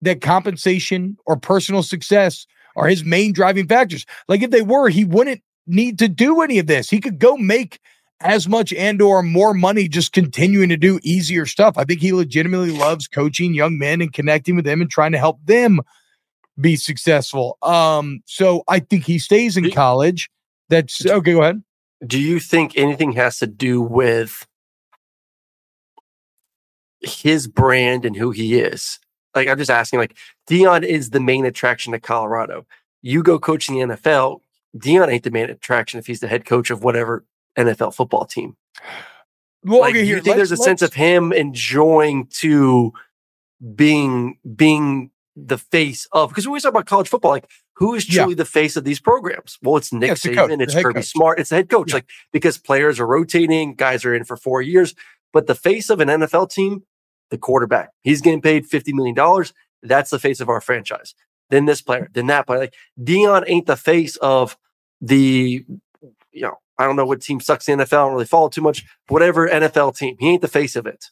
that compensation or personal success are his main driving factors. Like, if they were, he wouldn't need to do any of this. He could go make as much and or more money just continuing to do easier stuff. I think he legitimately loves coaching young men and connecting with them and trying to help them be successful. Um, so I think he stays in college. That's okay. Go ahead. Do you think anything has to do with his brand and who he is? Like, I'm just asking, like, Deion is the main attraction to Colorado. You go coaching the NFL, Deion ain't the main attraction if he's the head coach of whatever NFL football team. Well, like, okay, here, you think there's a sense of him enjoying to being being the face of because we always talk about college football, like who is Yeah. truly the face of these programs? Well, it's Nick Yeah, it's Saban, it's Kirby coach. Smart, it's the head coach. Like because players are rotating, guys are in for four years, but the face of an NFL team, the quarterback, he's getting paid fifty million dollars. That's the face of our franchise. Then this player, then that player. Like Deion ain't the face of the, you know, I don't know what team sucks the NFL. I don't really follow too much. Whatever NFL team, he ain't the face of it.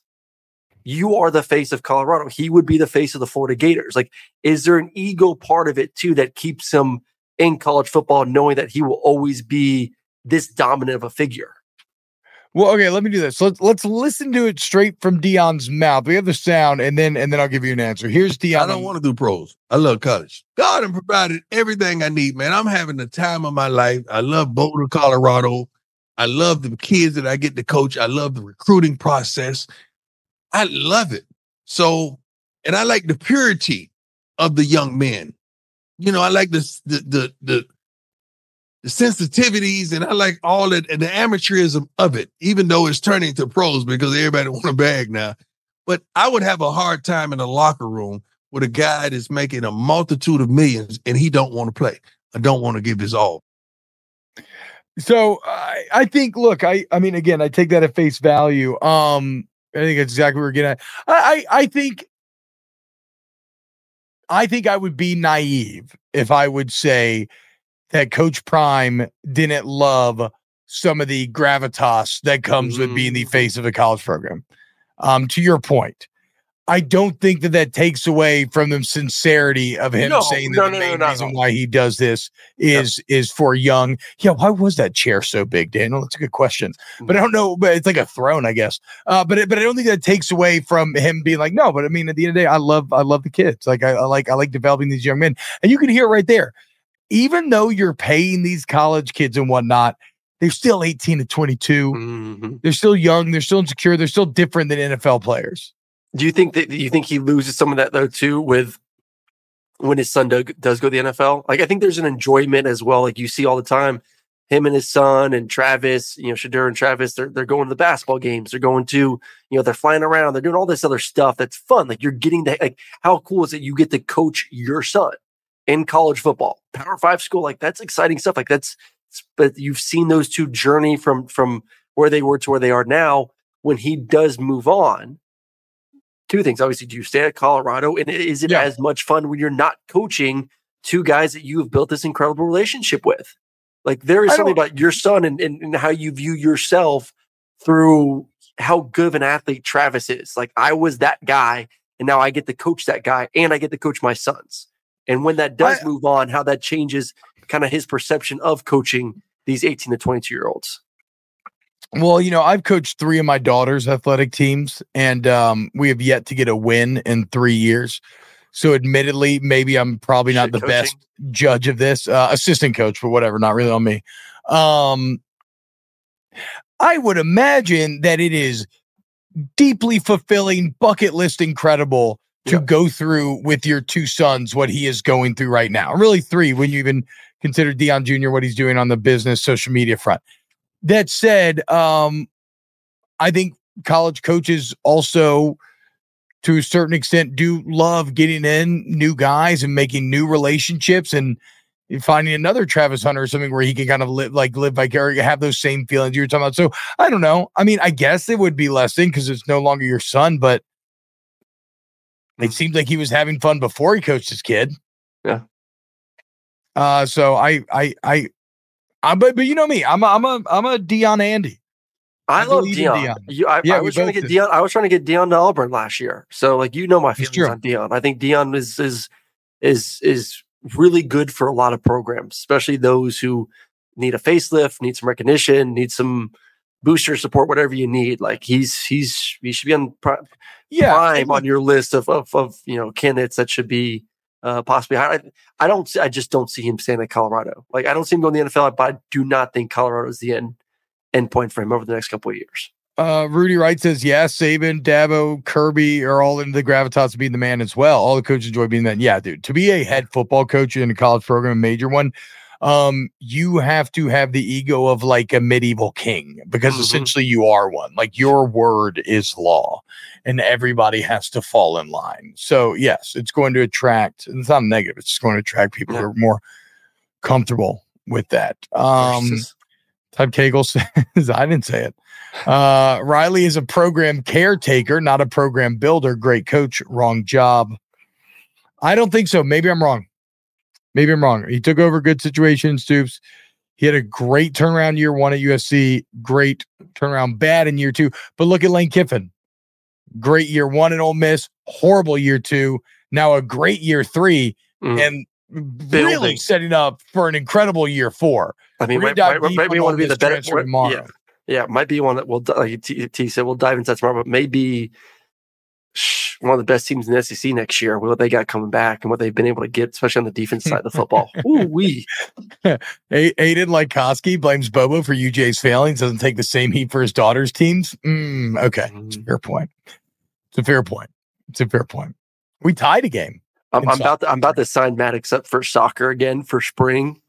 You are the face of Colorado. He would be the face of the Florida Gators. Like, is there an ego part of it too that keeps him in college football, knowing that he will always be this dominant of a figure? Well, okay, let me do this. Let's let's listen to it straight from Deion's mouth. We have the sound, and then and then I'll give you an answer. Here's Deion. I don't want to do pros. I love college. God has provided everything I need, man. I'm having the time of my life. I love Boulder, Colorado. I love the kids that I get to coach. I love the recruiting process. I love it. So, and I like the purity of the young men. You know, I like this the the the the sensitivities and I like all that and the amateurism of it, even though it's turning to pros because everybody [LAUGHS] want a bag now. But I would have a hard time in a locker room with a guy that's making a multitude of millions and he don't want to play. I don't want to give his all. So I, I think, look, I, I mean, again, I take that at face value. Um, I think that's exactly what we're getting at. I, I, I think, I think I would be naive if I would say that Coach Prime didn't love some of the gravitas that comes with being the face of a college program. Um, to your point, I don't think that that takes away from the sincerity of him No, saying that no, the no, main reason why he does this is is for young. Yeah, why was that chair so big, Daniel? That's a good question, but I don't know. But it's like a throne, I guess. Uh, but it- but I don't think that takes away from him being like, no. But I mean, at the end of the day, I love I love the kids. Like I, I like I like developing these young men, and you can hear it right there. Even though you're paying these college kids and whatnot, they're still 18 to 22. Mm-hmm. They're still young. They're still insecure. They're still different than NFL players. Do you think that do you think he loses some of that though too with when his son do, does go to the NFL? Like I think there's an enjoyment as well. Like you see all the time, him and his son and Travis, you know, Shedeur and Travis, they're they're going to the basketball games. They're going to, you know, they're flying around. They're doing all this other stuff that's fun. Like you're getting the like how cool is it you get to coach your son in college football, Power Five school? Like that's exciting stuff. Like that's but you've seen those two journey from from where they were to where they are now. When he does move on, two things. Obviously, do you stay at Colorado? And is it as much fun when you're not coaching two guys that you have built this incredible relationship with? Like there is something about your son and, and, and how you view yourself through how good of an athlete Travis is. Like I was that guy and now I get to coach that guy and I get to coach my sons. And when that does move on, how that changes kind of his perception of coaching these 18 to 22 year olds. Well, you know, I've coached three of my daughter's athletic teams, and um, we have yet to get a win in three years. So, admittedly, maybe I'm probably not Shit the coaching. best judge of this. Uh, assistant coach, but whatever, not really on me. Um, I would imagine that it is deeply fulfilling, bucket list incredible to go through with your two sons what he is going through right now. Really, three when you even consider Deion Jr. what he's doing on the business social media front. That said, um, I think college coaches also, to a certain extent, do love getting in new guys and making new relationships and finding another Travis Hunter or something where he can kind of live like live vicariously, have those same feelings you were talking about. So I don't know. I mean, I guess it would be less because it's no longer your son, but it seemed like he was having fun before he coached his kid. Yeah. Uh, so I, I, I, I, but, but you know me, I'm a, I'm a, I'm a Deion Andy. I, love Deion. Deion. You, I, Yeah, I was trying to get did. Deion. I was trying to get Deion to Auburn last year. So like you know my feelings on Deion. I think Deion is is is is really good for a lot of programs, especially those who need a facelift, need some recognition, need some booster support, whatever you need. Like he's he's he should be on Yeah, prime on your list of of, of you know candidates that should be uh, possibly. I, I don't. see- I just don't see him staying at Colorado. Like I don't see him going to the NFL, but I do not think Colorado is the end end point for him over the next couple of years. Uh, Rudy Wright says, yeah, Saban, Dabo, Kirby are all into the gravitas of being the man as well. All the coaches enjoy being that. Yeah, dude, to be a head football coach in a college program, a major one, um, you have to have the ego of like a medieval king because Mhm. essentially you are one. Like your word is law and everybody has to fall in line. So, yes, it's going to attract, and it's not negative, it's just going to attract people who are more comfortable with that. Um, Todd Cagle [LAUGHS] says, I didn't say it. Uh, Riley is a program caretaker, not a program builder. Great coach. Wrong job. I don't think so. Maybe I'm wrong. Maybe I'm wrong. He took over good situation, Stoops. He had a great turnaround year one at USC, great turnaround bad in year two. But look at Lane Kiffin. Great year one at Ole Miss, horrible year two, now a great year three, Mm. and really Building. setting up for an incredible year four. I mean, might, might, might on one to be the better tomorrow. Yeah, yeah, might be one that we'll, like T, T said. We'll dive into that tomorrow, but maybe one of the best teams in the SEC next year. What they got coming back and what they've been able to get, especially on the defense side of the football. [LAUGHS] Ooh wee. A- Aiden Lykoski blames Bobo for UJ's failings, doesn't take the same heat for his daughter's teams. Mm, okay, it's a fair point. It's a fair point. It's a fair point. We tied a game. I'm, I'm about to, I'm about to sign Maddox up for soccer again for spring,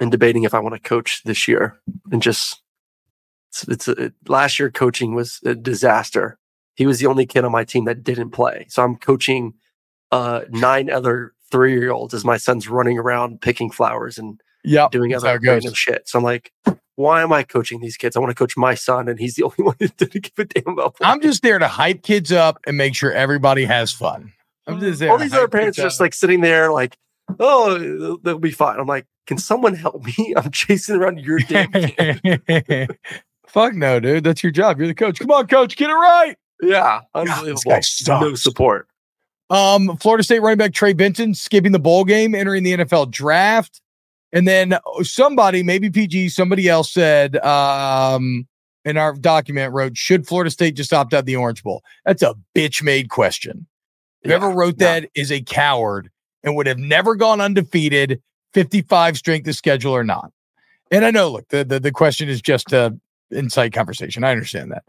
and debating if I want to coach this year. And just it's, it's a, last year coaching was a disaster. He was the only kid on my team that didn't play, so I'm coaching uh, nine other three year olds as my son's running around picking flowers and Yep, doing other random shit. So I'm like, why am I coaching these kids? I want to coach my son, and he's the [LAUGHS] only one that didn't give a damn about. I'm just there to hype kids up and make sure everybody has fun. I'm just there. all these other parents just like sitting there like oh they'll- they'll be fine i'm like can someone help me [LAUGHS] i'm chasing around your damn [LAUGHS] kid Fuck no, dude. That's your job. You're the coach. Come on, coach. Get it right. Yeah unbelievable sucks. no support Um, Florida State running back Trey Benson skipping the bowl game, entering the NFL draft. And then uh, somebody, maybe PG, somebody else said um, in our document wrote, should Florida State just opt out the Orange Bowl? That's a bitch made question. Whoever wrote that is a coward and would have never gone undefeated, 55 strength of schedule or not. And I know, look, the, the, the question is just a insight conversation. I understand that.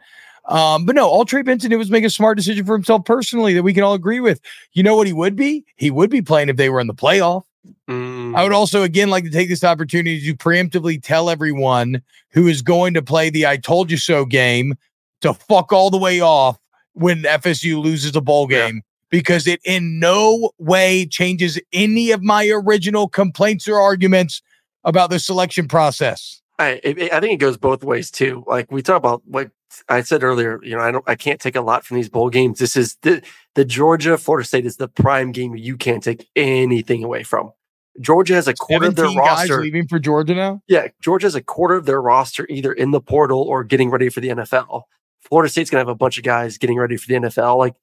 Um, but no, all Trey Benson did was make a smart decision for himself personally that we can all agree with. You know what he would be? He would be playing if they were in the playoff. Mm. I would also again like to take this opportunity to preemptively tell everyone who is going to play the I told you so game to fuck all the way off when FSU loses a bowl game because it in no way changes any of my original complaints or arguments about the selection process. I, I I think it goes both ways too. Like we talk about what I said earlier, you know, I don't, I can't take a lot from these bowl games. This is the the Georgia Florida State is the prime game you can't take anything away from. Georgia has a quarter of their roster. leaving for Georgia now. Yeah, Georgia has a quarter of their roster either in the portal or getting ready for the NFL. Florida State's gonna have a bunch of guys getting ready for the NFL. Like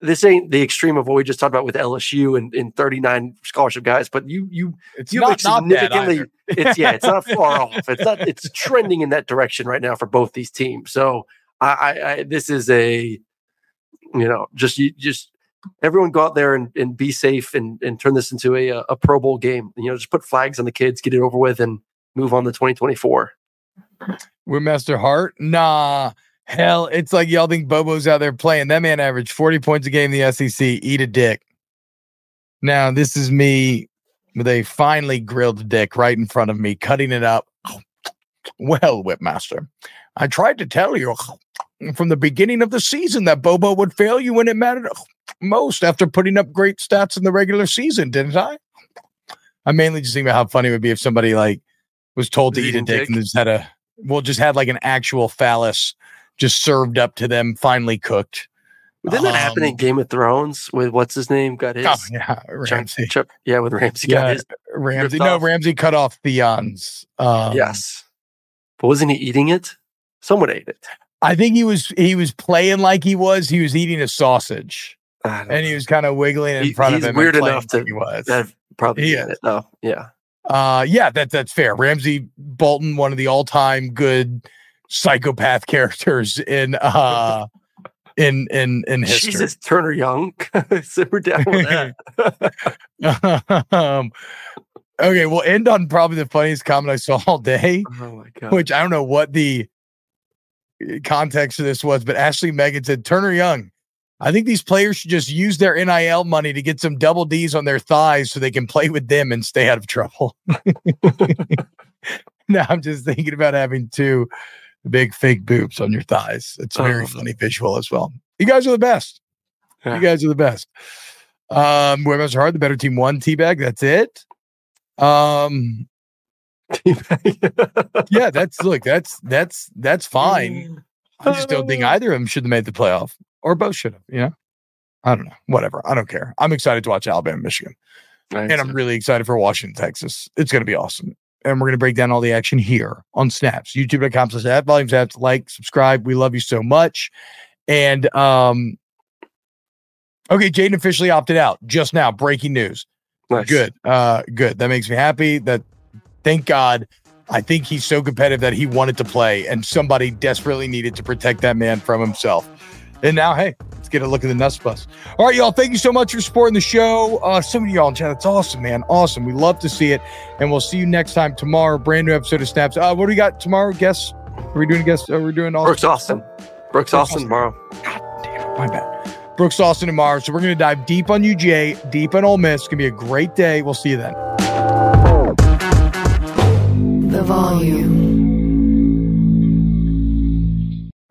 this ain't the extreme of what we just talked about with LSU and, and 39 scholarship guys, but you you It's you not- not bad either. [LAUGHS] it's yeah, it's not far off. It's not it's trending in that direction right now for both these teams. So I, I, I this is a you know just you just everyone go out there and, and be safe and, and turn this into a a Pro Bowl game. You know, just put flags on the kids, get it over with, and move on to 2024. Windmaster Hart? Nah. Hell, it's like y'all think Bobo's out there playing. That man averaged 40 points a game in the SEC. Eat a dick. Now, this is me with a finely grilled dick right in front of me, cutting it up. [SNIFFS] Well, Whipmaster, I tried to tell you [SNIFFS] from the beginning of the season that Bobo would fail you when it mattered [SNIFFS] most after putting up great stats in the regular season, didn't I? I mainly just think about how funny it would be if somebody like was told to eat a dick dick. and just had a well, just had like an actual phallus just served up to them, finally cooked. Didn't that happen Um, in Game of Thrones with what's his name? Got his Oh, yeah, Ramsay. yeah, with Ramsay got Yeah, his Ramsay. No, off. Ramsay cut off Theon's. Um, yes. But wasn't he eating it? Someone ate it. I think he was he was playing like he was. He was eating a sausage, and he was kind of wiggling in He- front of him. weird enough to like he was. probably He it. Oh, yeah. Uh, yeah, that that's fair. Ramsay Bolton, one of the all-time good psychopath characters in uh in in in history. Jesus, Turner Young. [LAUGHS] Simmer down with that. [LAUGHS] um, okay, we'll end on probably the funniest comment I saw all day, Oh my god. which I don't know what the uh, context of this was, but Ashley Megan said, Turner Young, I think these players should just use their NIL money to get some double D's on their thighs so they can play with them and stay out of trouble. [LAUGHS] now I'm just thinking about having two big fake boobs on your thighs. It's a very Oh. funny visual as well. You guys are the best. Yeah. You guys are the best. Um, Women's hard, the better team won. Teabag, that's it. Um, yeah, that's look, that's that's that's fine. I just don't think either of them should have made the playoff, or both should have. You know, I don't know. Whatever. I don't care. I'm excited to watch Alabama, Michigan, and I'm really excited for Washington, Texas. It's going to be awesome, and we're going to break down all the action here on Snaps. YouTube.com slash at volume snaps. Like, subscribe. We love you so much, and um, okay, Jayden officially opted out just now. Breaking news. Nice. Good. Uh, good. That makes me happy. That thank God. I think he's so competitive that he wanted to play, and somebody desperately needed to protect that man from himself. And now, hey, let's get a look at the Nuts Bus. All right, y'all. Thank you so much for supporting the show. Uh, so many of y'all in chat. It's awesome, man. Awesome. We love to see it. And we'll see you next time tomorrow. Brand new episode of Snaps. Uh, what do we got tomorrow? Guess? Are we doing guess? Are we doing all Brooks Austin. Brooks Austin tomorrow. God damn it. my bad. Brooks Austin tomorrow. So we're going to dive deep on UGA, deep on Ole Miss. It's going to be a great day. We'll see you then. The volume.